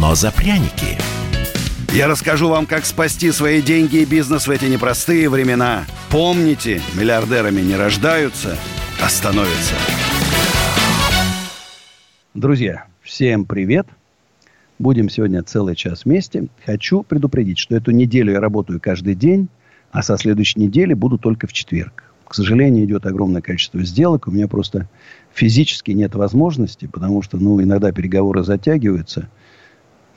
но за пряники. Я расскажу вам, как спасти свои деньги и бизнес в эти непростые времена. Помните, миллиардерами не рождаются, а становятся. Друзья, всем привет. Будем сегодня целый час вместе. Хочу предупредить, что эту неделю я работаю каждый день, а со следующей недели буду только в четверг. К сожалению, идет огромное количество сделок. У меня просто физически нет возможности, потому что, ну, иногда переговоры затягиваются.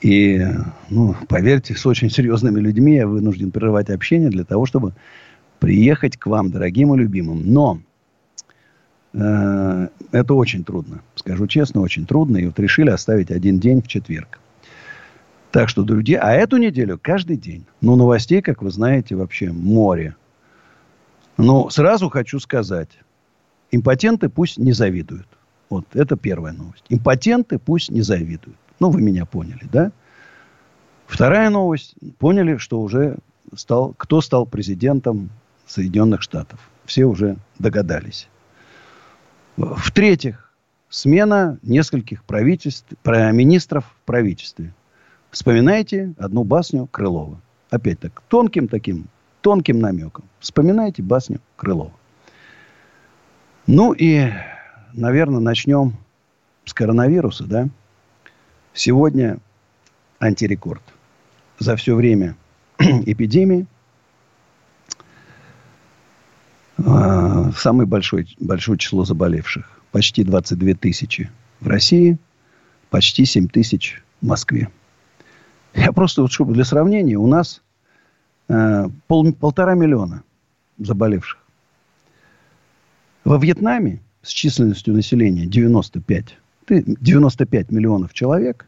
И, ну, поверьте, с очень серьезными людьми я вынужден прерывать общение для того, чтобы приехать к вам, дорогим и любимым. Но э, это очень трудно. Скажу честно, очень трудно. И вот решили оставить один день в четверг. Так что, друзья, а эту неделю каждый день. Ну, новостей, как вы знаете, вообще море. Но сразу хочу сказать, импотенты пусть не завидуют. Вот это первая новость. Импотенты пусть не завидуют. Ну, вы меня поняли, да? Вторая новость. Поняли, что уже стал, кто стал президентом Соединенных Штатов. Все уже догадались. В-третьих, смена нескольких правительств, министров в правительстве. Вспоминайте одну басню Крылова. Опять так, тонким таким, тонким намеком. Вспоминайте басню Крылова. Ну и, наверное, начнем с коронавируса, да? Сегодня антирекорд. За все время эпидемии э, самое большое, большое число заболевших. Почти 22 тысячи в России, почти 7 тысяч в Москве. Я просто, вот, чтобы для сравнения, у нас э, пол, полтора миллиона заболевших. Во Вьетнаме с численностью населения 95, 95 миллионов человек,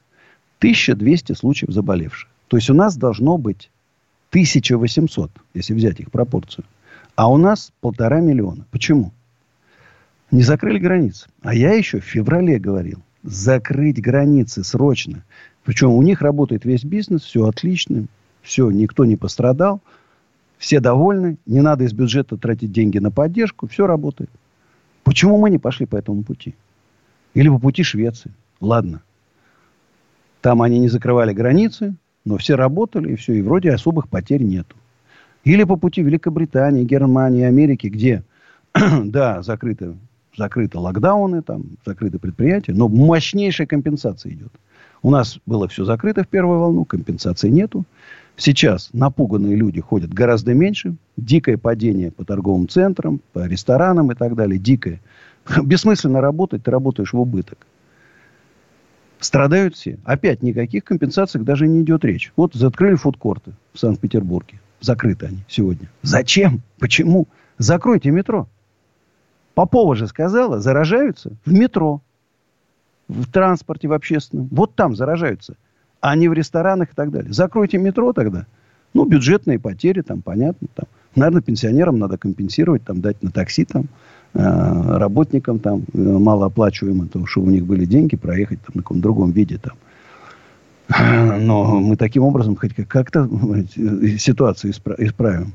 1200 случаев заболевших. То есть у нас должно быть 1800, если взять их пропорцию. А у нас полтора миллиона. Почему? Не закрыли границы. А я еще в феврале говорил. Закрыть границы срочно. Причем у них работает весь бизнес, все отлично, все, никто не пострадал, все довольны, не надо из бюджета тратить деньги на поддержку, все работает. Почему мы не пошли по этому пути? Или по пути Швеции? Ладно. Там они не закрывали границы, но все работали, и все, и вроде особых потерь нету. Или по пути Великобритании, Германии, Америки, где, да, закрыты, закрыты локдауны, там, закрыты предприятия, но мощнейшая компенсация идет. У нас было все закрыто в первую волну, компенсации нету. Сейчас напуганные люди ходят гораздо меньше. Дикое падение по торговым центрам, по ресторанам и так далее. Дикое. Бессмысленно работать, ты работаешь в убыток. Страдают все. Опять никаких компенсаций даже не идет речь. Вот закрыли фудкорты в Санкт-Петербурге. Закрыты они сегодня. Зачем? Почему? Закройте метро. Попова же сказала, заражаются в метро в транспорте, в общественном. Вот там заражаются. А не в ресторанах и так далее. Закройте метро тогда. Ну, бюджетные потери, там, понятно. Там. Наверное, пенсионерам надо компенсировать, там, дать на такси, там, работникам, там, э, малооплачиваемым, то, чтобы у них были деньги проехать там, на каком-то другом виде, там. Но мы таким образом хоть как-то э, ситуацию исправим.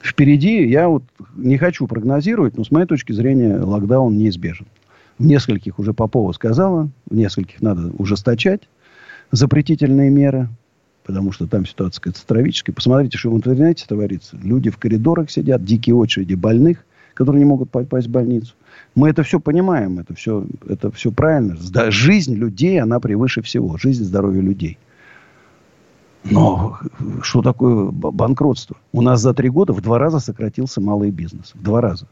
Впереди я вот не хочу прогнозировать, но с моей точки зрения локдаун неизбежен. В нескольких уже Попова сказала, в нескольких надо ужесточать запретительные меры, потому что там ситуация катастрофическая. Посмотрите, что в интернете творится. Люди в коридорах сидят, дикие очереди больных, которые не могут попасть в больницу. Мы это все понимаем, это все, это все правильно. Жизнь людей, она превыше всего. Жизнь здоровье людей. Но что такое банкротство? У нас за три года в два раза сократился малый бизнес. В два раза.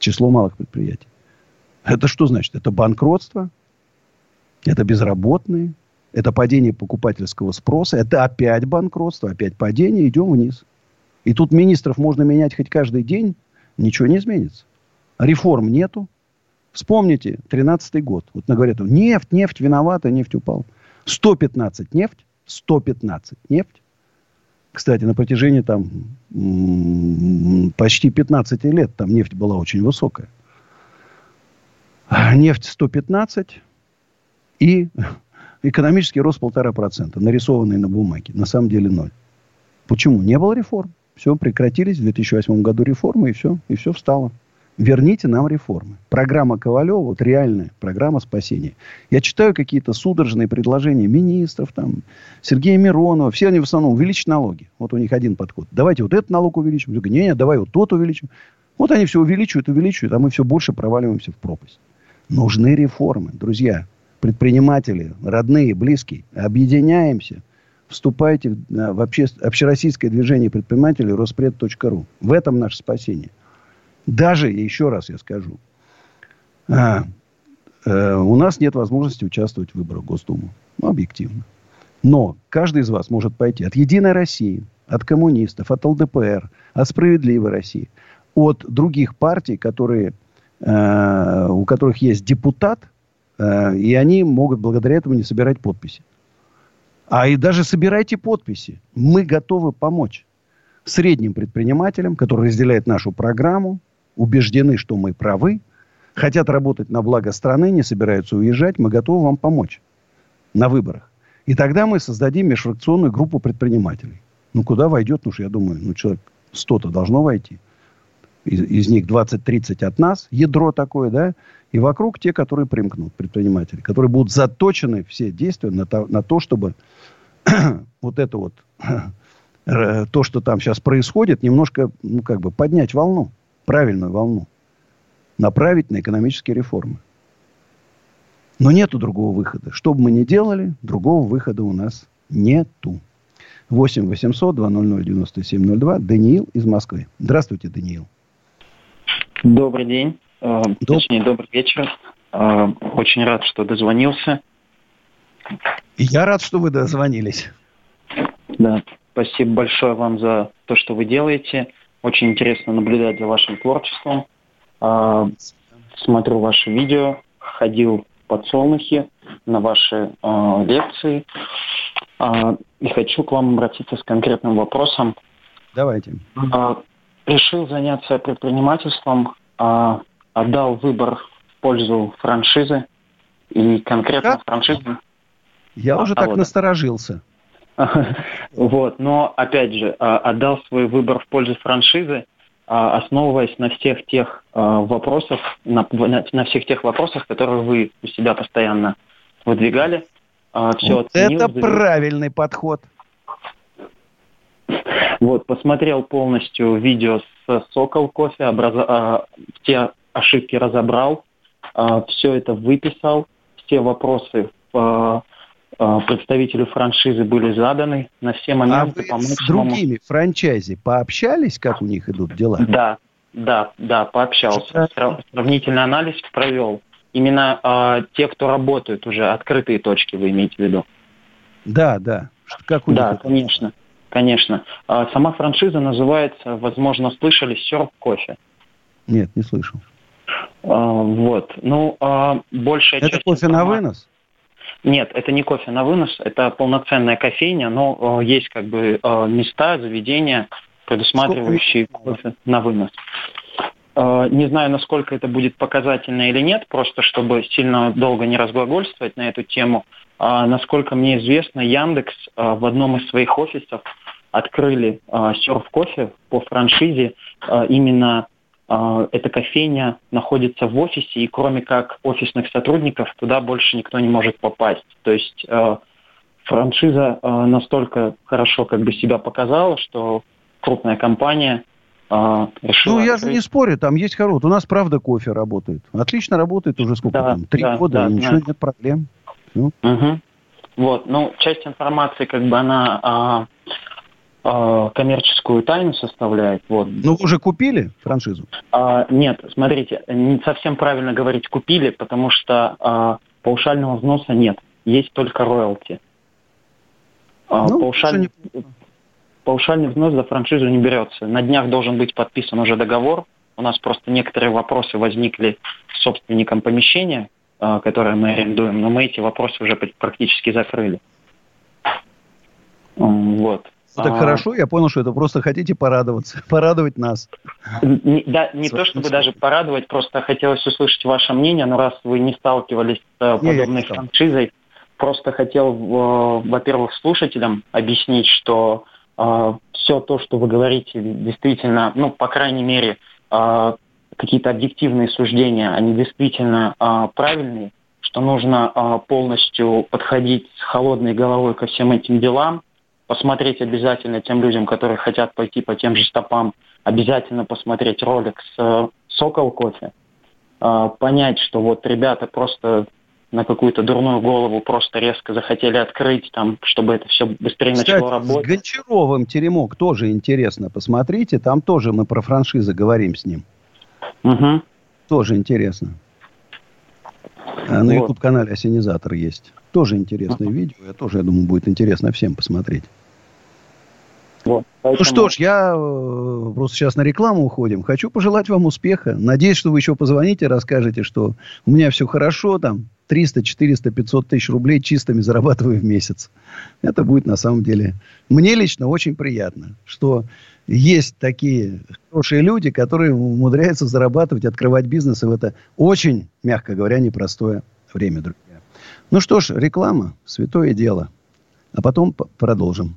Число малых предприятий. Это что значит? Это банкротство, это безработные, это падение покупательского спроса, это опять банкротство, опять падение, идем вниз. И тут министров можно менять хоть каждый день, ничего не изменится. Реформ нету. Вспомните, 13 год. Вот говорят, нефть, нефть виновата, нефть упал. 115 нефть, 115 нефть. Кстати, на протяжении там почти 15 лет там нефть была очень высокая. Нефть 115 и экономический рост полтора процента, нарисованный на бумаге. На самом деле ноль. Почему? Не было реформ. Все, прекратились в 2008 году реформы, и все, и все встало. Верните нам реформы. Программа Ковалева, вот реальная программа спасения. Я читаю какие-то судорожные предложения министров, там, Сергея Миронова. Все они в основном увеличить налоги. Вот у них один подход. Давайте вот этот налог увеличим. Нет, нет, давай вот тот увеличим. Вот они все увеличивают, увеличивают, а мы все больше проваливаемся в пропасть. Нужны реформы, друзья. Предприниматели, родные, близкие. Объединяемся. Вступайте в обще... общероссийское движение предпринимателей Роспред.ру. В этом наше спасение. Даже, еще раз я скажу, а, э, у нас нет возможности участвовать в выборах в Госдуму. Ну, объективно. Но каждый из вас может пойти от «Единой России», от коммунистов, от ЛДПР, от «Справедливой России», от других партий, которые, э, у которых есть депутат, э, и они могут благодаря этому не собирать подписи. А и даже собирайте подписи. Мы готовы помочь средним предпринимателям, которые разделяют нашу программу, убеждены, что мы правы, хотят работать на благо страны, не собираются уезжать, мы готовы вам помочь на выборах. И тогда мы создадим межфракционную группу предпринимателей. Ну, куда войдет? Ну, я думаю, ну, человек 100-то должно войти. Из, из них 20-30 от нас, ядро такое, да, и вокруг те, которые примкнут, предприниматели, которые будут заточены все действия на то, на то чтобы вот это вот, то, что там сейчас происходит, немножко, ну, как бы поднять волну правильную волну. Направить на экономические реформы. Но нету другого выхода. Что бы мы ни делали, другого выхода у нас нету. 8 800 200 9702. Даниил из Москвы. Здравствуйте, Даниил. Добрый день. Э, Доб... Точнее, добрый вечер. Э, очень рад, что дозвонился. Я рад, что вы дозвонились. Да, спасибо большое вам за то, что вы делаете. Очень интересно наблюдать за вашим творчеством. А, смотрю ваши видео, ходил в подсолнухи на ваши а, лекции. А, и хочу к вам обратиться с конкретным вопросом. Давайте. Решил заняться предпринимательством, отдал выбор в пользу франшизы. И конкретно как? франшизы... Я уже так насторожился. Вот, но опять же, а, отдал свой выбор в пользу франшизы, а, основываясь на всех тех а, вопросах, на, на всех тех вопросах, которые вы у себя постоянно выдвигали. Все вот оценил, это завел. правильный подход. Вот, посмотрел полностью видео с Сокол кофе, образ... те ошибки разобрал, все это выписал, все вопросы в Э, представителю франшизы были заданы на все моменты. А вы с другими франчайзи пообщались, как у них идут дела? Да, да, да, пообщался. Сравнительный анализ провел. Именно э, те, кто работают уже, открытые точки вы имеете в виду? Да, да. Как у да, них конечно, конечно. Э, сама франшиза называется, возможно, слышали, Серп кофе. Нет, не слышал. Э, вот. Ну, э, большая Это часть... кофе на вынос? Нет, это не кофе на вынос, это полноценная кофейня, но э, есть как бы э, места, заведения, предусматривающие кофе на вынос. Э, не знаю, насколько это будет показательно или нет, просто чтобы сильно долго не разглагольствовать на эту тему. Э, насколько мне известно, Яндекс э, в одном из своих офисов открыли э, серф кофе по франшизе э, именно а, эта кофейня находится в офисе, и кроме как офисных сотрудников, туда больше никто не может попасть. То есть а, франшиза а, настолько хорошо как бы себя показала, что крупная компания решила... Ну, я же не спорю, там есть хороший. У нас, правда, кофе работает. Отлично работает уже сколько да, там? Три да, года, да, ничего да. нет проблем. Ну. Угу. Вот, ну, часть информации, как бы она а, коммерческую тайну составляет. Вот. Ну, уже купили франшизу? А, нет, смотрите, не совсем правильно говорить купили, потому что а, паушального взноса нет. Есть только роялти. А, ну, паушаль... Паушальный взнос за франшизу не берется. На днях должен быть подписан уже договор. У нас просто некоторые вопросы возникли с собственником помещения, а, которое мы арендуем, но мы эти вопросы уже практически закрыли. Вот. Ну, так а, хорошо, я понял, что это просто хотите порадоваться, порадовать нас. Не, да, не то чтобы даже порадовать, просто хотелось услышать ваше мнение, но раз вы не сталкивались с э, подобной франшизой, просто хотел, э, во-первых, слушателям объяснить, что э, все то, что вы говорите, действительно, ну, по крайней мере, э, какие-то объективные суждения, они действительно э, правильные, что нужно э, полностью подходить с холодной головой ко всем этим делам, посмотреть обязательно тем людям, которые хотят пойти по тем же стопам, обязательно посмотреть ролик с э, «Сокол кофе», э, понять, что вот ребята просто на какую-то дурную голову просто резко захотели открыть, там, чтобы это все быстрее Кстати, начало работать. с Гончаровым теремок тоже интересно. Посмотрите, там тоже мы про франшизы говорим с ним. Угу. Тоже интересно. А на вот. YouTube-канале Осенизатор есть. Тоже интересное видео. Я тоже, я думаю, будет интересно всем посмотреть. Вот, поэтому... Ну что ж, я э, просто сейчас на рекламу уходим. Хочу пожелать вам успеха. Надеюсь, что вы еще позвоните, расскажете, что у меня все хорошо, там 300, 400, 500 тысяч рублей чистыми зарабатываю в месяц. Это будет на самом деле... Мне лично очень приятно, что есть такие хорошие люди, которые умудряются зарабатывать, открывать бизнесы в это очень, мягко говоря, непростое время, друзья. Ну что ж, реклама – святое дело. А потом продолжим.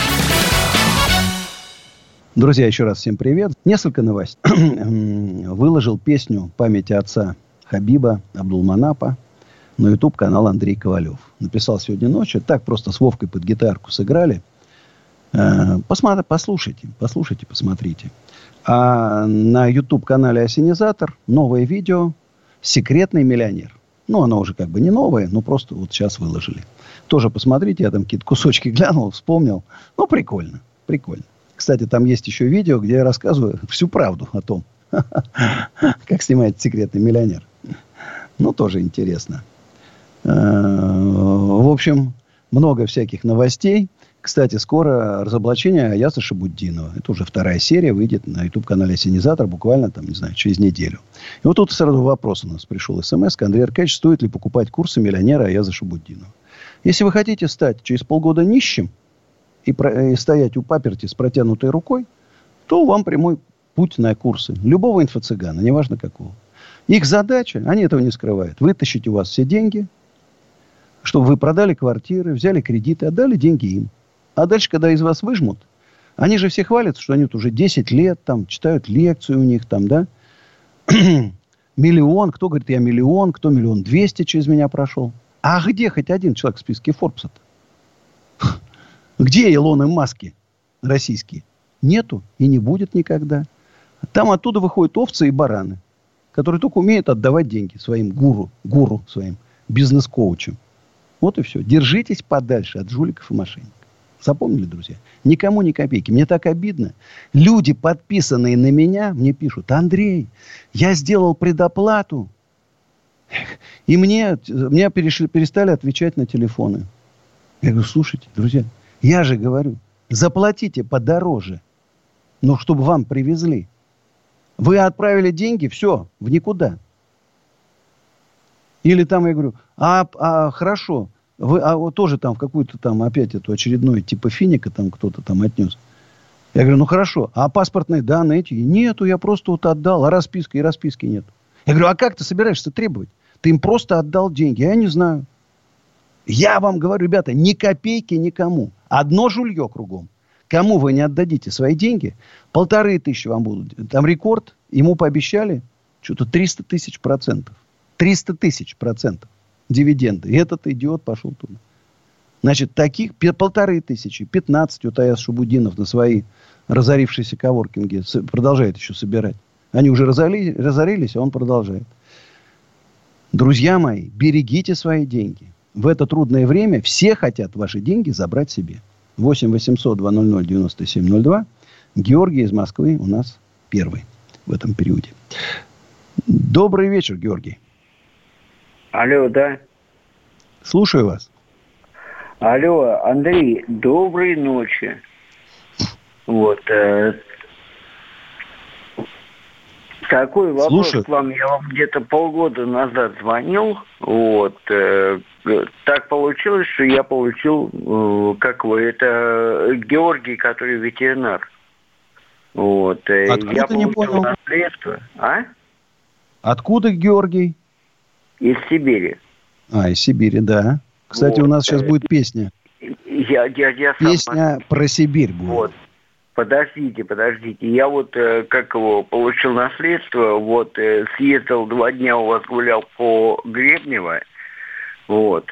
Друзья, еще раз всем привет. Несколько новостей. Выложил песню памяти отца Хабиба Абдулманапа на YouTube канал Андрей Ковалев. Написал сегодня ночью. Так просто с Вовкой под гитарку сыграли. Э, посмотрите, послушайте, послушайте, посмотрите. А на YouTube канале Осенизатор новое видео «Секретный миллионер». Ну, оно уже как бы не новое, но просто вот сейчас выложили. Тоже посмотрите, я там какие-то кусочки глянул, вспомнил. Ну, прикольно, прикольно. Кстати, там есть еще видео, где я рассказываю всю правду о том, как снимает секретный миллионер. Ну, тоже интересно. Э, в общем, много всяких новостей. Кстати, скоро разоблачение Аяза Шабуддинова. Это уже вторая серия, выйдет на YouTube-канале Синизатор буквально, там, не знаю, через неделю. И вот тут сразу вопрос у нас пришел. СМС. Андрей Аркадьевич, стоит ли покупать курсы миллионера Аяза Шабуддинова? Если вы хотите стать через полгода нищим, и, про, и стоять у паперти с протянутой рукой, то вам прямой путь на курсы любого инфо-цыгана, неважно какого. Их задача, они этого не скрывают, вытащить у вас все деньги, чтобы вы продали квартиры, взяли кредиты, отдали деньги им. А дальше, когда из вас выжмут, они же все хвалятся, что они вот уже 10 лет там читают лекции у них там, да. миллион, кто говорит, я миллион, кто миллион двести через меня прошел. А где хоть один человек в списке Форбса-то? Где Илоны Маски российские? Нету и не будет никогда. Там оттуда выходят овцы и бараны, которые только умеют отдавать деньги своим гуру, гуру своим бизнес-коучам. Вот и все. Держитесь подальше от жуликов и мошенников. Запомнили, друзья? Никому ни копейки. Мне так обидно. Люди, подписанные на меня, мне пишут, Андрей, я сделал предоплату. И мне, мне перешли, перестали отвечать на телефоны. Я говорю, слушайте, друзья, я же говорю, заплатите подороже, но чтобы вам привезли. Вы отправили деньги, все, в никуда. Или там я говорю, а, а хорошо, вы а вот тоже там в какую-то там опять эту очередную типа финика там кто-то там отнес. Я говорю, ну хорошо, а паспортные данные эти? Нету, я просто вот отдал, а расписка и расписки нет. Я говорю, а как ты собираешься требовать? Ты им просто отдал деньги, я не знаю. Я вам говорю, ребята, ни копейки никому. Одно жулье кругом. кому вы не отдадите свои деньги, полторы тысячи вам будут. Там рекорд, ему пообещали что-то 300 тысяч процентов. 300 тысяч процентов дивиденды. И этот идиот пошел туда. Значит, таких полторы тысячи, 15 вот Аяс Шубудинов на свои разорившиеся коворкинги продолжает еще собирать. Они уже разорили, разорились, а он продолжает. Друзья мои, берегите свои деньги. В это трудное время все хотят ваши деньги забрать себе. 8 800 200 9702. Георгий из Москвы у нас первый в этом периоде. Добрый вечер, Георгий. Алло, да? Слушаю вас. Алло, Андрей, доброй ночи. Вот. Э, такой вопрос Слушаю. к вам. Я вам где-то полгода назад звонил. Вот. Э, так получилось, что я получил, э, как вы, это Георгий, который ветеринар. Вот. Э, Откуда я не понял? наследство. А? Откуда Георгий? Из Сибири. А, из Сибири, да. Кстати, вот. у нас сейчас будет песня. Я, я, я сам Песня про Сибирь будет. Вот. Подождите, подождите. Я вот, э, как его, получил наследство, вот, э, съездил два дня у вас гулял по Гребнево, вот.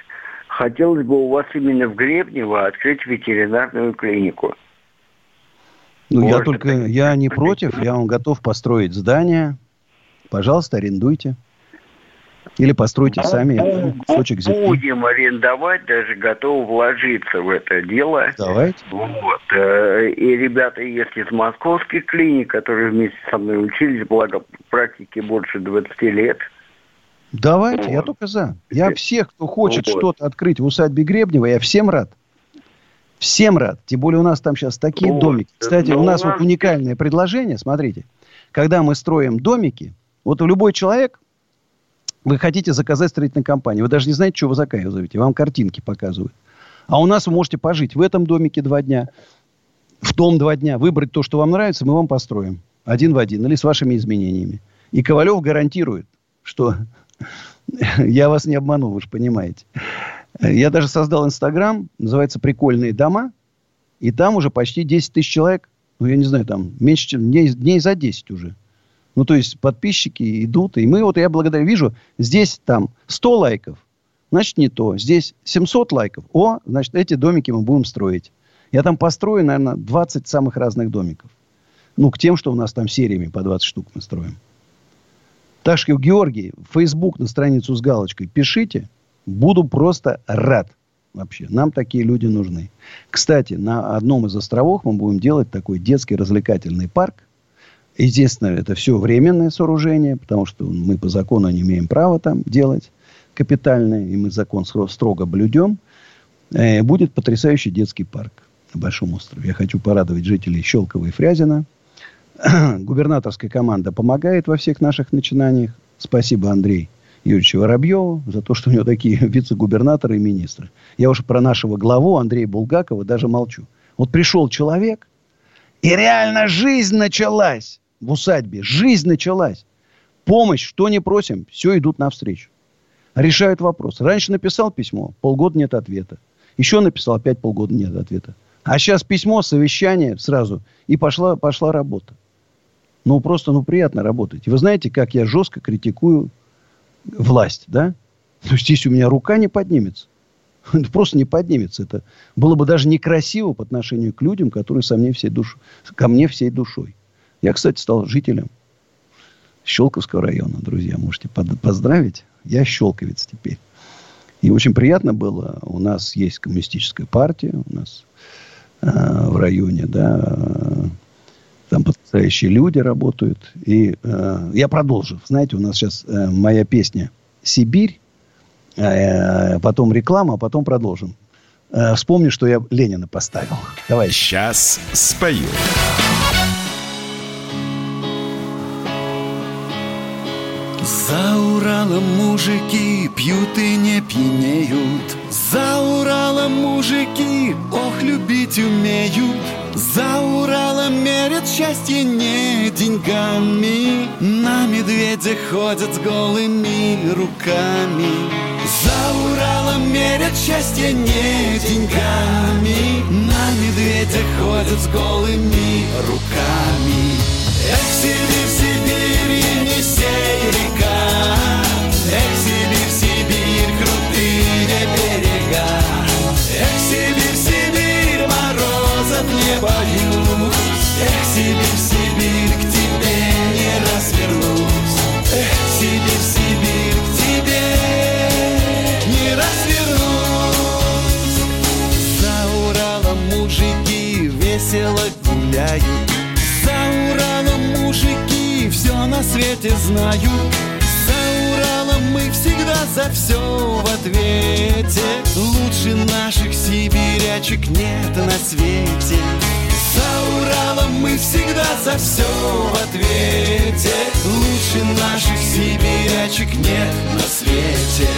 Хотелось бы у вас именно в Гребнево открыть ветеринарную клинику. Ну, Может, я только, я не против, я вам готов построить здание. Пожалуйста, арендуйте. Или постройте сами кусочек земли. Будем арендовать, даже готовы вложиться в это дело. Давайте. Вот. Э, и ребята есть из московских клиник, которые вместе со мной учились, благо практике больше 20 лет. Давайте, вот. я только за. Я всех, кто хочет вот. что-то открыть в усадьбе Гребнева, я всем рад. Всем рад. Тем более у нас там сейчас такие вот. домики. Кстати, Но у нас, у нас вот уникальное предложение, смотрите. Когда мы строим домики, вот любой человек, вы хотите заказать строительную компанию. Вы даже не знаете, что вы заказываете. Вам картинки показывают. А у нас вы можете пожить в этом домике два дня, в том два дня, выбрать то, что вам нравится, мы вам построим. Один в один. Или с вашими изменениями. И Ковалев гарантирует, что я вас не обманул, вы же понимаете. Я даже создал Инстаграм, называется «Прикольные дома». И там уже почти 10 тысяч человек. Ну, я не знаю, там меньше, чем дней, дней за 10 уже. Ну, то есть подписчики идут. И мы вот, я благодарю, вижу, здесь там 100 лайков. Значит, не то. Здесь 700 лайков. О, значит, эти домики мы будем строить. Я там построю, наверное, 20 самых разных домиков. Ну, к тем, что у нас там сериями по 20 штук мы строим. Так что, Георгий, в Facebook на страницу с галочкой пишите. Буду просто рад. Вообще, нам такие люди нужны. Кстати, на одном из островов мы будем делать такой детский развлекательный парк. Естественно, это все временное сооружение, потому что мы по закону не имеем права там делать капитальное, и мы закон строго блюдем. Э, будет потрясающий детский парк на Большом острове. Я хочу порадовать жителей Щелкова и Фрязина. Губернаторская команда помогает во всех наших начинаниях. Спасибо, Андрей Юрьевичу Воробьеву за то, что у него такие вице-губернаторы и министры. Я уже про нашего главу Андрея Булгакова даже молчу. Вот пришел человек, и реально жизнь началась в усадьбе. Жизнь началась. Помощь, что не просим, все идут навстречу. Решают вопрос. Раньше написал письмо, полгода нет ответа. Еще написал, опять полгода нет ответа. А сейчас письмо, совещание сразу, и пошла, пошла работа. Ну, просто, ну, приятно работать. Вы знаете, как я жестко критикую власть, да? То есть, здесь у меня рука не поднимется. Просто не поднимется. Это было бы даже некрасиво по отношению к людям, которые со мне всей душ... ко мне всей душой. Я, кстати, стал жителем Щелковского района, друзья. Можете поздравить. Я щелковец теперь. И очень приятно было. У нас есть коммунистическая партия. У нас э, в районе, да, там потрясающие люди работают. И э, я продолжу. Знаете, у нас сейчас э, моя песня «Сибирь», э, потом реклама, а потом продолжим. Э, вспомни, что я Ленина поставил. Давай. Сейчас спою. За Уралом мужики пьют и не пьянеют. За Уралом мужики, ох, любить умеют. За Уралом мерят счастье не деньгами. На медведя ходят с голыми руками. За Уралом мерят счастье не деньгами. На медведя ходят с голыми руками. Эх, Сибирь, Сибирь, Енисей река Эх, на свете знают За Уралом мы всегда за все в ответе. Лучше наших сибирячек нет на свете. За Уралом мы всегда за все в ответе. Лучше наших сибирячек нет на свете.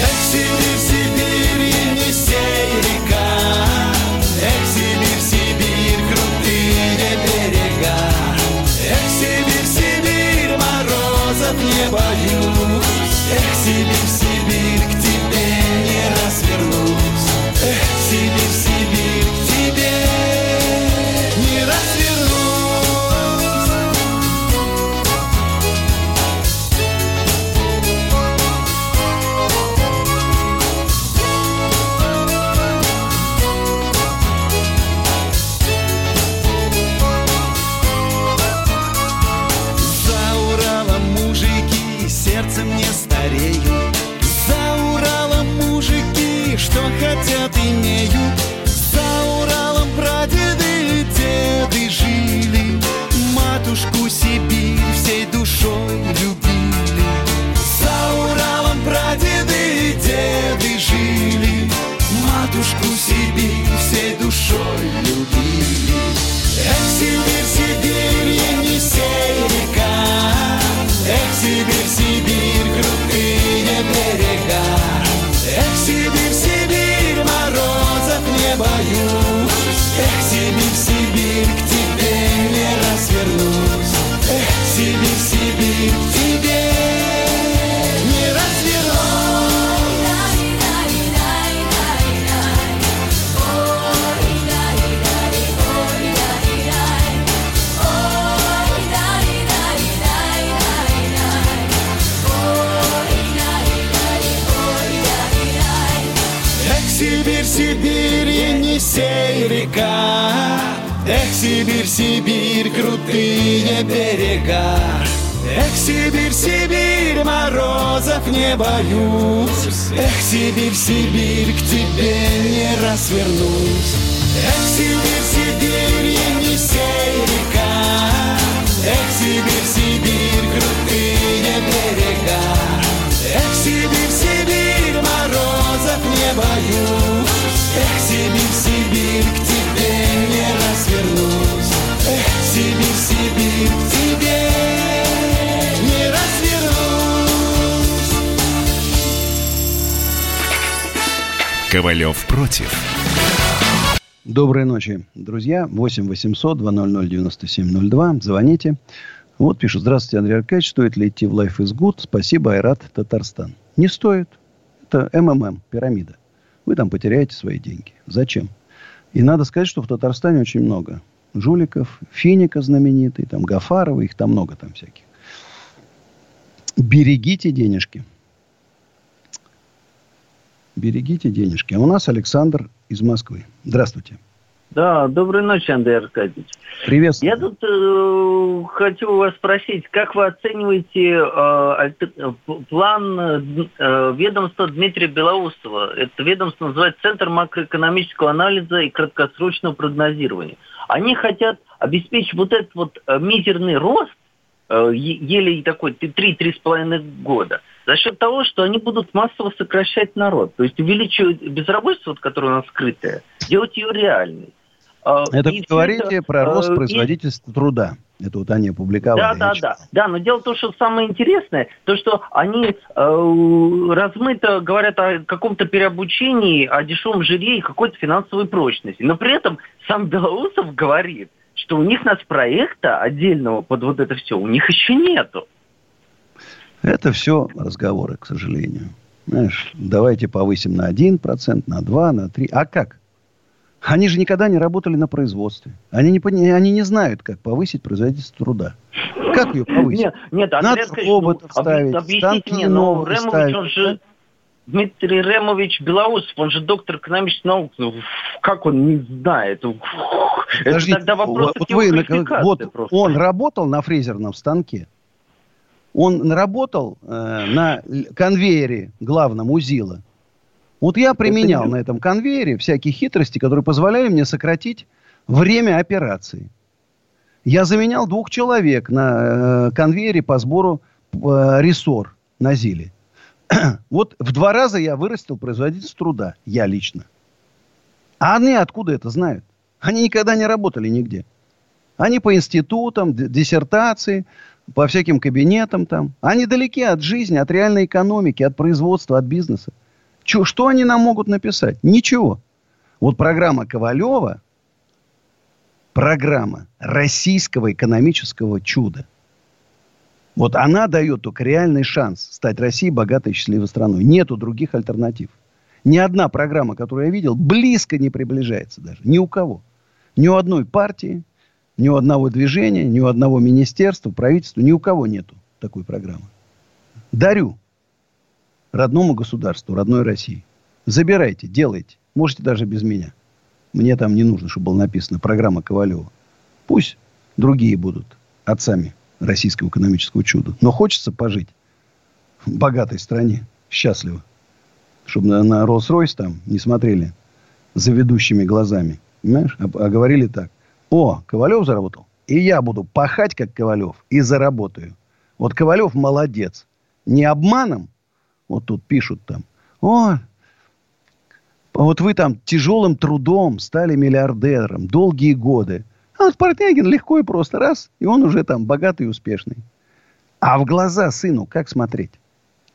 Эх, Сибирь, Сибирь, Енисей река Эх, see Эх, Сибирь, Сибирь, крутые берега. Эх, Сибирь, Сибирь, морозов не боюсь. Эх, Сибирь, Сибирь, к тебе не развернусь. Эх, Сибирь, Сибирь, Енисей река. Эх, Сибирь, Сибирь, крутые берега. Эх, Сибирь, Сибирь, морозов не боюсь. Эх, Сибирь, Сибирь, к тебе не развернусь Эх, Сибирь, Сибирь, к тебе не развернусь Ковалев против. Доброй ночи, друзья. 8 800 200 9702. Звоните. Вот пишут. Здравствуйте, Андрей Аркадьевич. Стоит ли идти в Life is Good? Спасибо, Айрат, Татарстан. Не стоит. Это МММ, пирамида. Вы там потеряете свои деньги. Зачем? И надо сказать, что в Татарстане очень много жуликов. Финика знаменитый, там Гафарова, их там много там всяких. Берегите денежки. Берегите денежки. А у нас Александр из Москвы. Здравствуйте. Да, доброй ночи, Андрей Аркадьевич. Приветствую. Я тут э, хочу вас спросить, как вы оцениваете э, альтер- э, план э, ведомства Дмитрия Белоусова? Это ведомство называется Центр макроэкономического анализа и краткосрочного прогнозирования. Они хотят обеспечить вот этот вот э, мизерный рост, э, еле такой 3-3,5 года, за счет того, что они будут массово сокращать народ. То есть увеличивать безработицу, вот, которая у нас скрытая, делать ее реальной. А, Это и вы говорите про рост э, и- производительства труда. Это вот они опубликовали. Да, да, читал. да. Да, но дело в том, что самое интересное, то, что они э, размыто говорят о каком-то переобучении, о дешевом жилье и какой-то финансовой прочности. Но при этом сам Белоусов говорит, что у них нацпроекта отдельного под вот это все, у них еще нету. Это все разговоры, к сожалению. Знаешь, давайте повысим на 1%, на 2%, на 3%. А как? Они же никогда не работали на производстве. Они не, они не знают, как повысить производительность труда. Как ее повысить? Нет, нет Надо роботов ну, ставить, станки мне, но Ремович, ставить. он же, Дмитрий Ремович Белоусов, он же доктор экономических наук. Ну, как он не знает? Подождите, Это тогда вопрос вот, вы, вот просто. он работал на фрезерном станке, он работал э, на конвейере главном УЗИЛа. Вот я применял на этом конвейере всякие хитрости, которые позволяли мне сократить время операции. Я заменял двух человек на э, конвейере по сбору э, рессор на ЗИЛе. вот в два раза я вырастил производительность труда. Я лично. А они откуда это знают? Они никогда не работали нигде. Они по институтам, диссертации, по всяким кабинетам там. Они далеки от жизни, от реальной экономики, от производства, от бизнеса. Че, что они нам могут написать? Ничего. Вот программа Ковалева, программа российского экономического чуда. Вот она дает только реальный шанс стать Россией богатой и счастливой страной. Нету других альтернатив. Ни одна программа, которую я видел, близко не приближается даже. Ни у кого. Ни у одной партии, ни у одного движения, ни у одного министерства, правительства, ни у кого нету такой программы. Дарю родному государству, родной России. Забирайте, делайте. Можете даже без меня. Мне там не нужно, чтобы было написано программа Ковалева. Пусть другие будут отцами российского экономического чуда. Но хочется пожить в богатой стране, счастливо. Чтобы на, на Rolls-Royce там не смотрели за ведущими глазами. Понимаешь? А, а говорили так. О, Ковалев заработал. И я буду пахать, как Ковалев, и заработаю. Вот Ковалев молодец. Не обманом, вот тут пишут там. О, вот вы там тяжелым трудом стали миллиардером долгие годы. А вот Портнягин легко и просто раз, и он уже там богатый и успешный. А в глаза сыну как смотреть?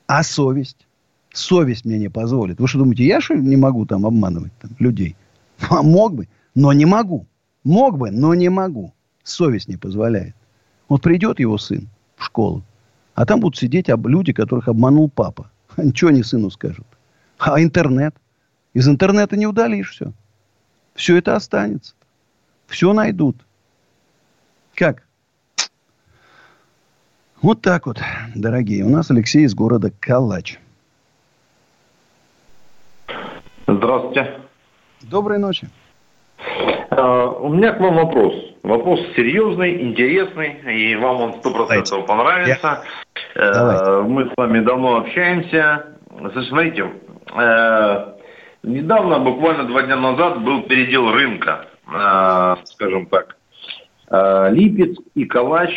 А совесть? Совесть мне не позволит. Вы что думаете, я что не могу там обманывать там, людей? А мог бы, но не могу. Мог бы, но не могу. Совесть не позволяет. Вот придет его сын в школу, а там будут сидеть люди, которых обманул папа. Ничего не сыну скажут. А интернет? Из интернета не удалишь все. Все это останется. Все найдут. Как? Вот так вот, дорогие. У нас Алексей из города Калач. Здравствуйте. Доброй ночи. Uh, у меня к вам вопрос. Вопрос серьезный, интересный, и вам он сто процентов понравится. Uh, мы с вами давно общаемся. Смотрите, uh, недавно, буквально два дня назад, был передел рынка, скажем так. Липецк и Калач,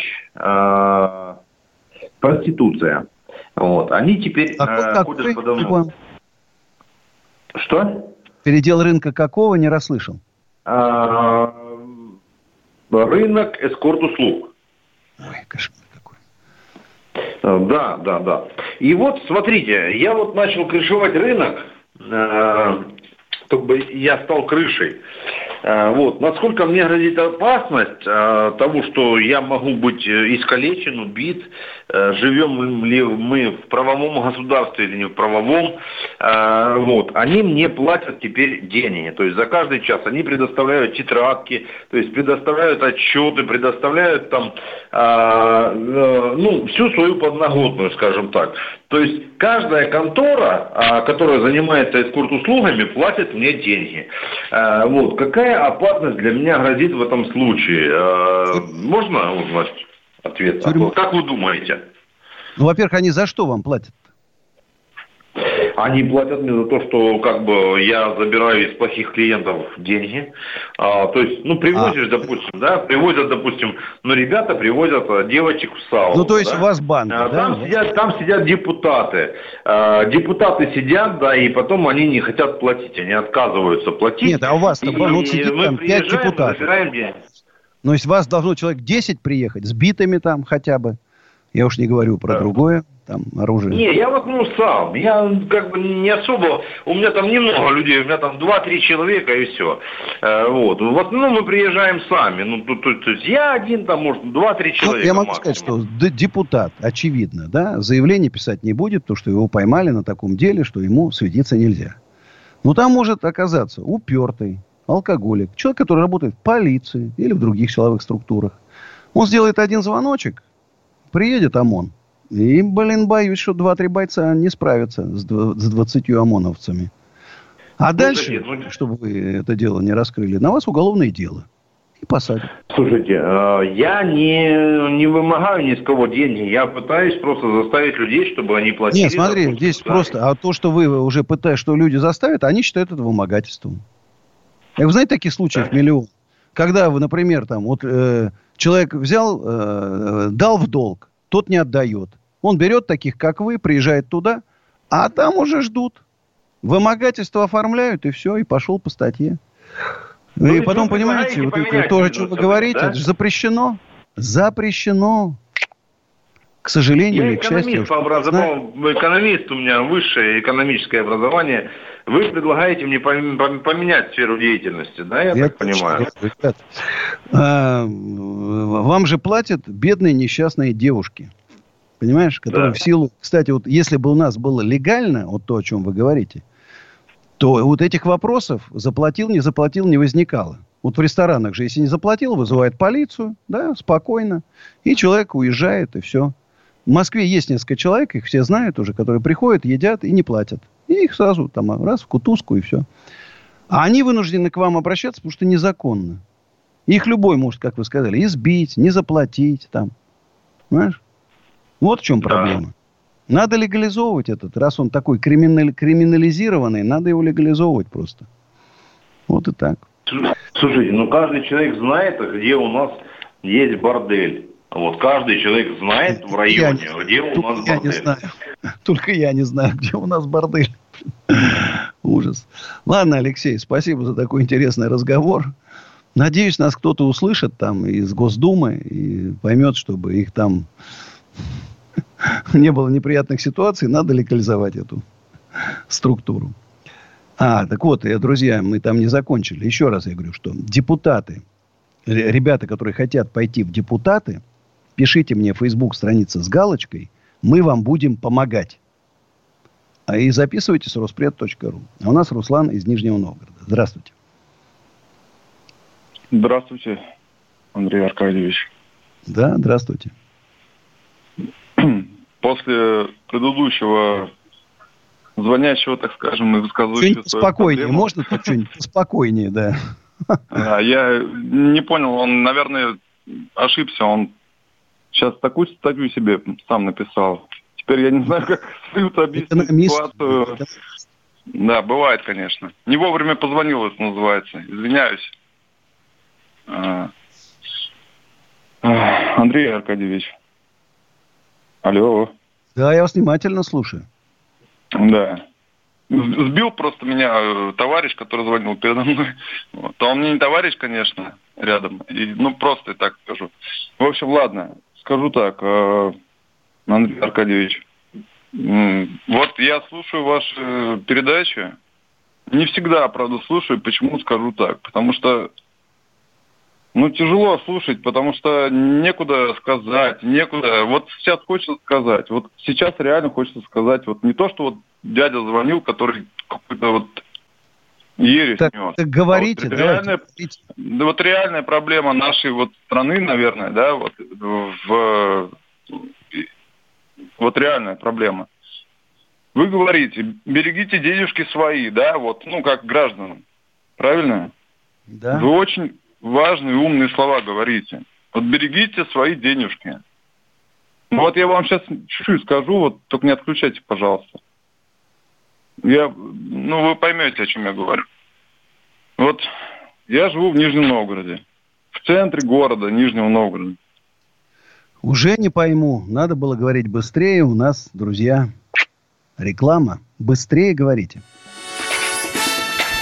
проституция. Вот. Они теперь а ходят по давно. Что? Передел рынка какого, не расслышал. А, рынок эскорт-услуг. Ой, кошмар какой. А, да, да, да. И вот, смотрите, я вот начал крышевать рынок, э, чтобы я стал крышей. Э, вот. Насколько мне грозит опасность э, того, что я могу быть э, искалечен, убит, живем ли мы в правовом государстве или не в правовом, вот, они мне платят теперь деньги. То есть за каждый час они предоставляют тетрадки, то есть предоставляют отчеты, предоставляют там ну, всю свою подноготную, скажем так. То есть каждая контора, которая занимается эскорт-услугами, платит мне деньги. Вот. Какая опасность для меня грозит в этом случае? Э, можно узнать ответ? Как вы думаете? Ну, во-первых, они за что вам платят? Они платят мне за то, что как бы я забираю из плохих клиентов деньги. А, то есть, ну, привозишь, а. допустим, да, привозят, допустим, ну, ребята привозят а, девочек в сауну. Ну, то есть да? у вас банк, а, да? Там сидят, там сидят депутаты. А, депутаты сидят, да, и потом они не хотят платить, они отказываются платить. Нет, а у вас-то вот сидит там 5 депутатов. Забираем деньги. Ну, есть вас должно человек 10 приехать, с битами там хотя бы. Я уж не говорю про да. другое. Там оружие? Не, я вот ну сам. Я как бы не особо. У меня там немного людей, у меня там 2-3 человека и все. Э, вот. В основном мы приезжаем сами. Ну, то, то, то есть я один там, может, 2-3 человека. Ну, я могу максимум. сказать, что депутат, очевидно, да, заявление писать не будет, потому что его поймали на таком деле, что ему светиться нельзя. Но там может оказаться упертый, алкоголик, человек, который работает в полиции или в других силовых структурах. Он сделает один звоночек, приедет ОМОН. И, блин, боюсь, что два-три бойца не справятся с, с 20 ОМОНовцами. А ну, дальше, ну... чтобы вы это дело не раскрыли, на вас уголовное дело. И посадят. Слушайте, э, я не, не вымогаю ни с кого деньги. Я пытаюсь просто заставить людей, чтобы они платили. Нет, смотри, здесь просто... А то, что вы уже пытаетесь, что люди заставят, они считают это вымогательством. Вы знаете, таких случаев да. миллион. Когда вы, например, там, вот э, человек взял, э, дал в долг, тот не отдает. Он берет таких, как вы, приезжает туда, а там уже ждут. Вымогательство оформляют, и все, и пошел по статье. Ну, и потом, понимаете, вот это, то, о чем вы говорите, да? это же запрещено. Запрещено. К сожалению я или к счастью. По образованию, экономист у меня высшее экономическое образование. Вы предлагаете мне поменять сферу деятельности, да, я, я так понимаю? Ребят, а, вам же платят бедные несчастные девушки. Понимаешь? Которые да. в силу... Кстати, вот если бы у нас было легально, вот то, о чем вы говорите, то вот этих вопросов заплатил, не заплатил, не возникало. Вот в ресторанах же, если не заплатил, вызывает полицию, да, спокойно, и человек уезжает, и все. В Москве есть несколько человек, их все знают уже, которые приходят, едят и не платят. И их сразу там раз в кутузку и все. А они вынуждены к вам обращаться, потому что незаконно. Их любой может, как вы сказали, избить, не заплатить там. Понимаешь? Вот в чем проблема. Да. Надо легализовывать этот. Раз он такой криминали- криминализированный, надо его легализовывать просто. Вот и так. Слушайте, ну каждый человек знает, где у нас есть бордель. Вот каждый человек знает в районе, я где у нас я бордель. Не знаю. Только я не знаю, где у нас бордель. Ужас. Ладно, Алексей, спасибо за такой интересный разговор. Надеюсь, нас кто-то услышит там из Госдумы и поймет, чтобы их там не было неприятных ситуаций, надо легализовать эту структуру. А, так вот, друзья, мы там не закончили. Еще раз я говорю, что депутаты, ребята, которые хотят пойти в депутаты, пишите мне в Facebook страница с галочкой, мы вам будем помогать. А и записывайтесь ruspred.ru. А у нас Руслан из Нижнего Новгорода. Здравствуйте. Здравствуйте, Андрей Аркадьевич. Да, здравствуйте. После предыдущего звонящего, так скажем, и высказывающего спокойнее, проблему, можно что-нибудь спокойнее, да. А, я не понял, он, наверное, ошибся, он сейчас такую статью себе сам написал. Теперь я не знаю, как следует объяснить ситуацию. Да, бывает, конечно. Не вовремя позвонил, это называется. Извиняюсь. А, Андрей Аркадьевич. Алло. Да, я вас внимательно слушаю. Да. Сбил просто меня э, товарищ, который звонил передо мной. Вот. А он мне не товарищ, конечно, рядом. И, ну, просто так скажу. В общем, ладно. Скажу так, э, Андрей Аркадьевич. Вот я слушаю ваши передачи. Не всегда, правда, слушаю. Почему скажу так? Потому что ну, тяжело слушать, потому что некуда сказать, некуда. Вот сейчас хочется сказать. Вот сейчас реально хочется сказать. Вот не то, что вот дядя звонил, который какой-то вот ересь так, нес. Так говорите, а вот реальная, да, вот реальная проблема нашей вот страны, наверное, да, вот в вот реальная проблема. Вы говорите, берегите денежки свои, да, вот, ну, как гражданам. Правильно? Да. Вы очень важные, умные слова говорите. Вот берегите свои денежки. Ну, вот я вам сейчас чуть-чуть скажу, вот только не отключайте, пожалуйста. Я, ну, вы поймете, о чем я говорю. Вот я живу в Нижнем Новгороде, в центре города Нижнего Новгорода. Уже не пойму. Надо было говорить быстрее. У нас, друзья, реклама. Быстрее говорите.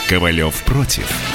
Ковалев против.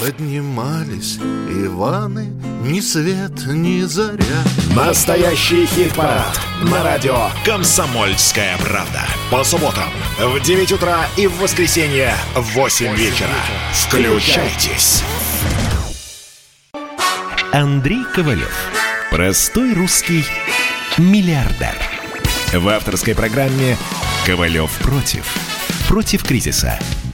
Поднимались Иваны, ни свет, ни заря. Настоящий хит-парад на радио «Комсомольская правда». По субботам в 9 утра и в воскресенье в 8 вечера. Включайтесь. Андрей Ковалев. Простой русский миллиардер. В авторской программе «Ковалев против». Против кризиса.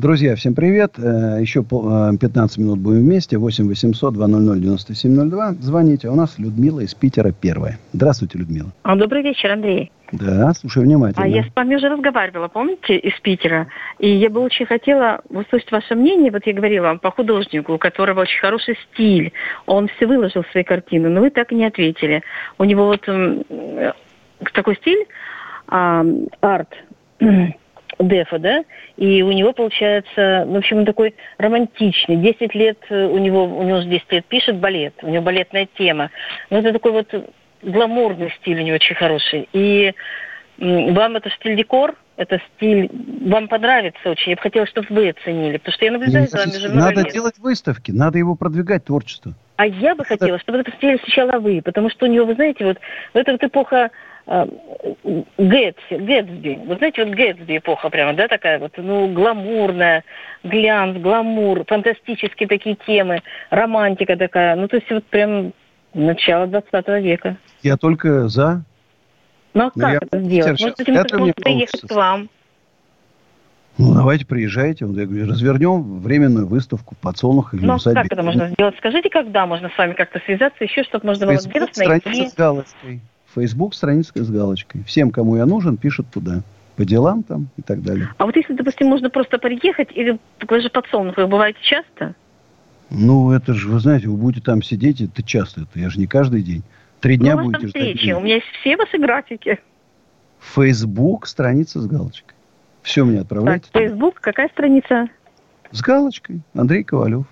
Друзья, всем привет. Э, Еще пол- э, 15 минут будем вместе. 8 800 200 9702. Звоните. У нас Людмила из Питера первая. Здравствуйте, Людмила. А, Добрый вечер, Андрей. Да, слушаю внимательно. А я с вами уже разговаривала, помните, из Питера. И я бы очень хотела услышать ваше мнение. Вот я говорила вам по художнику, у которого очень хороший стиль. Он все выложил свои картины, но вы так и не ответили. У него вот э, такой стиль, а, арт, дефа, да, и у него получается, в общем, он такой романтичный. 10 лет э, у него, у него уже 10 лет пишет балет, у него балетная тема. Ну, это такой вот гламурный стиль у него очень хороший. И вам это стиль декор, это стиль, вам понравится очень. Я бы хотела, чтобы вы оценили, потому что я наблюдаю за вами уже много Надо лет. делать выставки, надо его продвигать, творчество. А я бы хотела, чтобы это сделали сначала вы, потому что у него, вы знаете, вот это вот эпоха Гэтси, Гэтсби. Вы знаете, вот Гэтсби эпоха прямо, да, такая вот, ну, гламурная, глянц, гламур, фантастические такие темы, романтика такая. Ну, то есть вот прям начало 20 века. Я только за. Ну, а как я это сделать? Может быть, ему это может приехать к вам? Ну, давайте приезжайте. Вот Я говорю, развернем временную выставку в подсолнухах или Ну, в а усадьбе. как это можно сделать? Скажите, когда можно с вами как-то связаться, еще чтобы можно было где-то страница найти? с галочкой. Facebook страница с галочкой. Всем, кому я нужен, пишут туда. По делам там и так далее. А вот если, допустим, можно просто приехать, или вы же подсолнух, вы бываете часто? Ну, это же, вы знаете, вы будете там сидеть, это часто, это я же не каждый день. Три Ну, дня у вас там будете ждать. встречи, у меня есть все ваши графики. Facebook страница с галочкой. Все мне Так, отправляйте. Facebook, какая страница? С галочкой. Андрей Ковалев.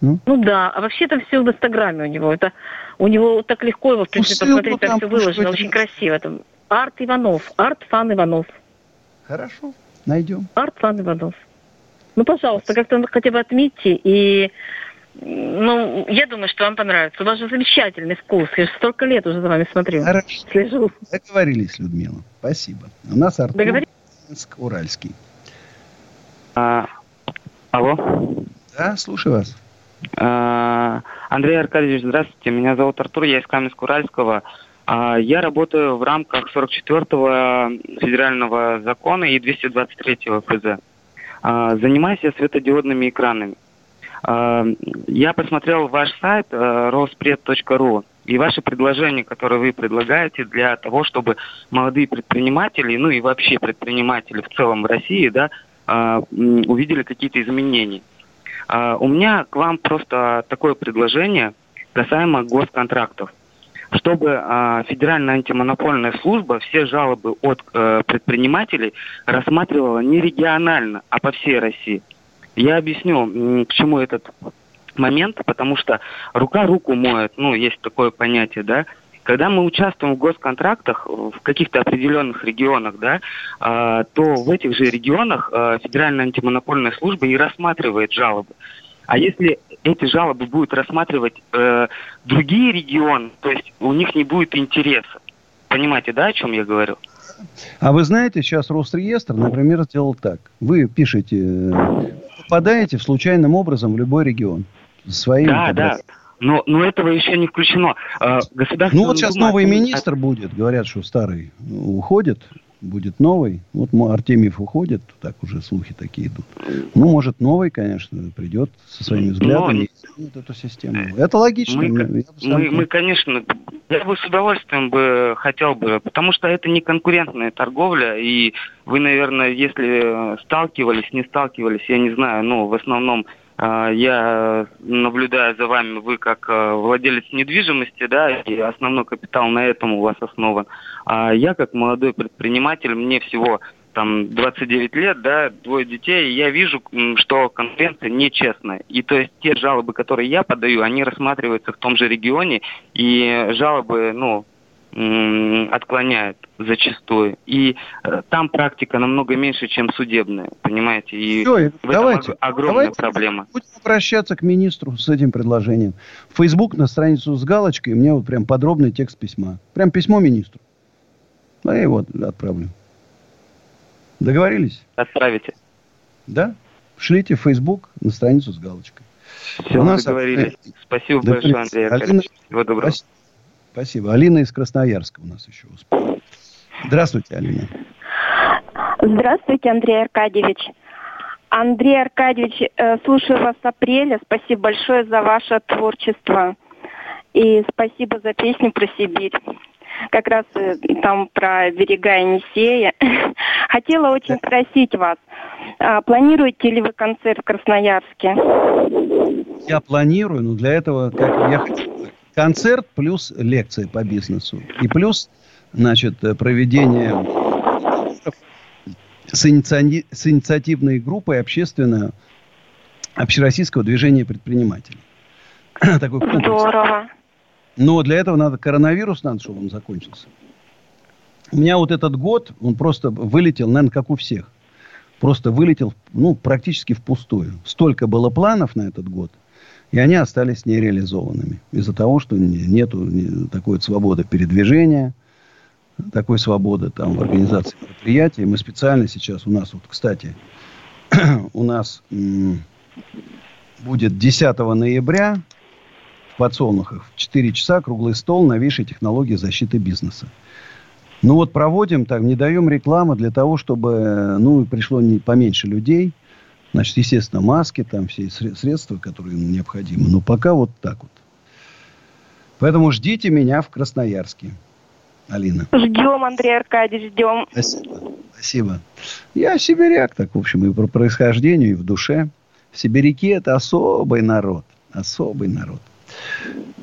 Ну, Ну да, а вообще там все в Инстаграме у него. Это у него вот так легко его, в принципе, ссылку посмотреть, там там все выложено, пусть очень красиво. Там Арт Иванов, Арт Фан Иванов. Хорошо, найдем. Арт Фан Иванов. Ну, пожалуйста, как-то хотя бы отметьте и ну, я думаю, что вам понравится. У вас же замечательный вкус. Я же столько лет уже за вами смотрю. Хорошо. Слежу. Договорились, Людмила. Спасибо. У нас Артур Договорились? Уральский. А, алло. Да, слушаю вас. А, Андрей Аркадьевич, здравствуйте. Меня зовут Артур, я из Каменск-Уральского. А, Я работаю в рамках 44-го федерального закона и 223-го ФЗ. А, Занимаюсь я светодиодными экранами. А, Я посмотрел ваш сайт э, rospred.ru и ваши предложения, которые вы предлагаете для того, чтобы молодые предприниматели, ну и вообще предприниматели в целом в России, да, м, увидели какие-то изменения. А, У меня к вам просто такое предложение касаемо госконтрактов. Чтобы а, Федеральная антимонопольная служба все жалобы от э, предпринимателей рассматривала не регионально, а по всей России. Я объясню, к чему этот момент, потому что рука руку моет, ну, есть такое понятие, да. Когда мы участвуем в госконтрактах в каких-то определенных регионах, да, а, то в этих же регионах а, Федеральная антимонопольная служба и рассматривает жалобы. А если эти жалобы будут рассматривать э, другие регионы, то есть у них не будет интереса. Понимаете, да, о чем я говорю? А вы знаете, сейчас Росреестр, например, сделал так. Вы пишете, э, попадаете в случайным образом в любой регион. Своим да, да. Но, но этого еще не включено. Э, Ну Государственная вот сейчас Дума новый отменит- министр будет, говорят, что старый уходит. будет новый. Вот Артемьев уходит, так уже слухи такие идут. Ну, может, новый, конечно, придет со своими взглядами Но... и эту систему. Это логично. Мы, мы, мы, конечно, я бы с удовольствием бы хотел бы, потому что это не конкурентная торговля, и вы, наверное, если сталкивались, не сталкивались, я не знаю, ну, в основном а, я наблюдаю за вами, вы как а, владелец недвижимости, да, и основной капитал на этом у вас основан. А я как молодой предприниматель, мне всего там 29 лет, да, двое детей, и я вижу, что конкуренция нечестная. И то есть те жалобы, которые я подаю, они рассматриваются в том же регионе, и жалобы, ну, отклоняют зачастую. И э, там практика намного меньше, чем судебная, понимаете? И Все, в давайте, этом огромная давайте проблема. Будем обращаться к министру с этим предложением. В Facebook на страницу с галочкой мне вот прям подробный текст письма. Прям письмо министру. А я его отправлю. Договорились? Отправите. Да? Шлите в Facebook на страницу с галочкой. Все, У нас договорились. От... Спасибо большое, Андрей Алина... Всего доброго. Спасибо. Алина из Красноярска у нас еще успела. Здравствуйте, Алина. Здравствуйте, Андрей Аркадьевич. Андрей Аркадьевич, э, слушаю вас с апреля. Спасибо большое за ваше творчество. И спасибо за песню про Сибирь. Как раз э, там про берега Енисея. Хотела очень спросить вас, а планируете ли вы концерт в Красноярске? Я планирую, но для этого как я хочу концерт плюс лекция по бизнесу. И плюс, значит, проведение с, иници... с инициативной группой общественного общероссийского движения предпринимателей. Такой комплекс. Здорово. Но для этого надо коронавирус, надо, чтобы он закончился. У меня вот этот год, он просто вылетел, наверное, как у всех. Просто вылетел, ну, практически впустую. Столько было планов на этот год. И они остались нереализованными. Из-за того, что нет такой свободы передвижения, такой свободы там в организации мероприятий. Мы специально сейчас, у нас вот, кстати, у нас м- будет 10 ноября в Подсолнухах в 4 часа круглый стол новейшей технологии защиты бизнеса. Ну вот проводим так, не даем рекламы для того, чтобы, ну, пришло не поменьше людей – Значит, естественно, маски, там все средства, которые необходимы. Но пока вот так вот. Поэтому ждите меня в Красноярске. Алина. Ждем, Андрей Аркадьевич, ждем. Спасибо. Спасибо. Я сибиряк, так, в общем, и по происхождению, и в душе. Сибиряки – это особый народ. Особый народ.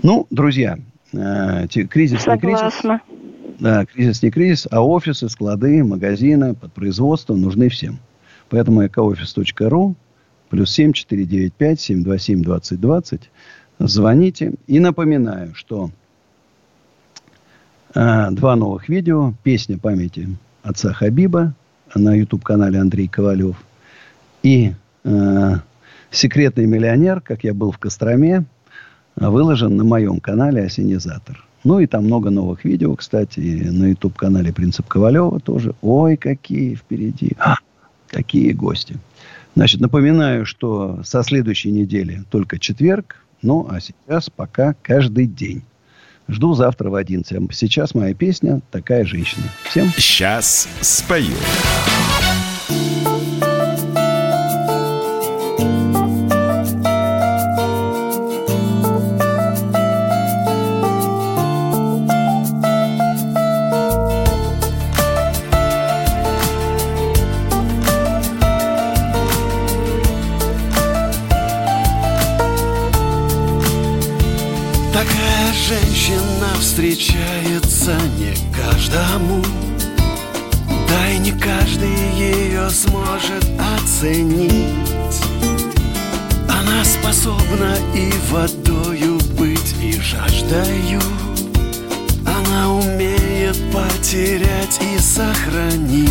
Ну, друзья, э, кризис Согласна. не кризис. Да, кризис не кризис, а офисы, склады, магазины под производство нужны всем. Поэтому экоофис.ру плюс 7 495 727 2020. Звоните. И напоминаю, что а, два новых видео. Песня памяти отца Хабиба на YouTube-канале Андрей Ковалев. И а, «Секретный миллионер», как я был в Костроме, выложен на моем канале «Осенизатор». Ну и там много новых видео, кстати, на YouTube-канале «Принцип Ковалева» тоже. Ой, какие впереди. А, Какие гости. Значит, напоминаю, что со следующей недели только четверг. Ну, а сейчас пока каждый день. Жду завтра в 11. Сейчас моя песня «Такая женщина». Всем. Сейчас спою. Водою быть, и жаждою Она умеет потерять и сохранить.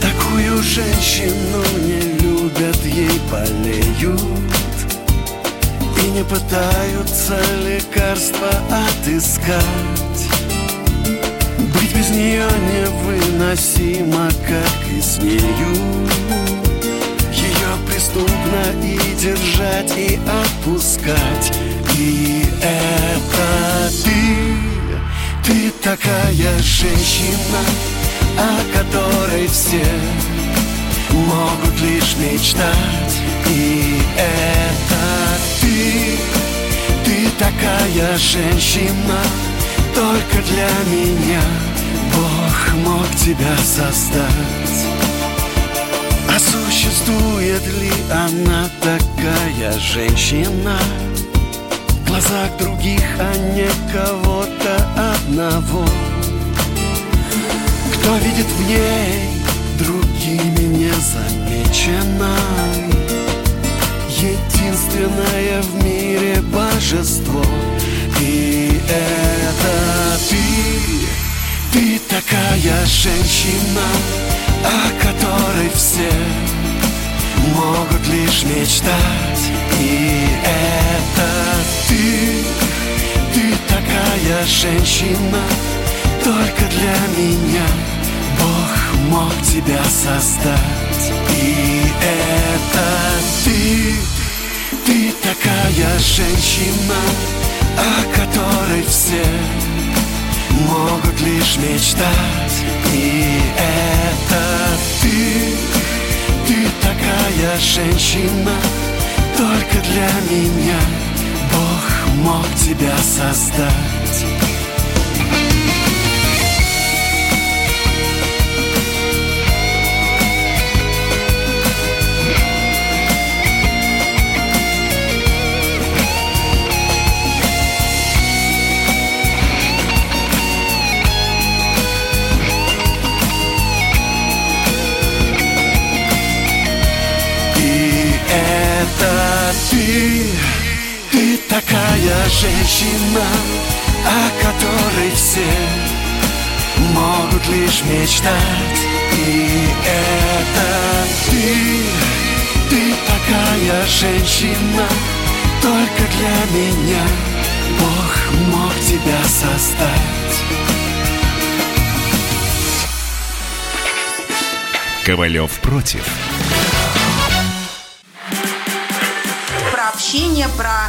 Такую женщину не любят, ей болеют. И не пытаются лекарства отыскать. Быть без нее невыносимо, как и с нею Ее преступно и держать, и отпускать И это ты Ты такая женщина, о которой все могут лишь мечтать. И это ты, ты такая женщина, только для меня Бог мог тебя создать. Существует ли она такая женщина? В глазах других, а не кого-то одного. Кто видит в ней другими незамеченной Единственное в мире божество. И это ты, ты такая женщина О которой все могут лишь мечтать. И это ты, ты такая женщина Только для меня Бог мог тебя создать. И это ты, ты такая женщина О которой все могут лишь мечтать И это ты, ты такая женщина Только для меня Бог мог тебя создать женщина, о которой все могут лишь мечтать. И это ты, ты такая женщина, только для меня Бог мог тебя создать. Ковалев против. Про общение, про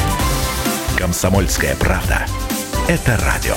Комсомольская правда. Это радио.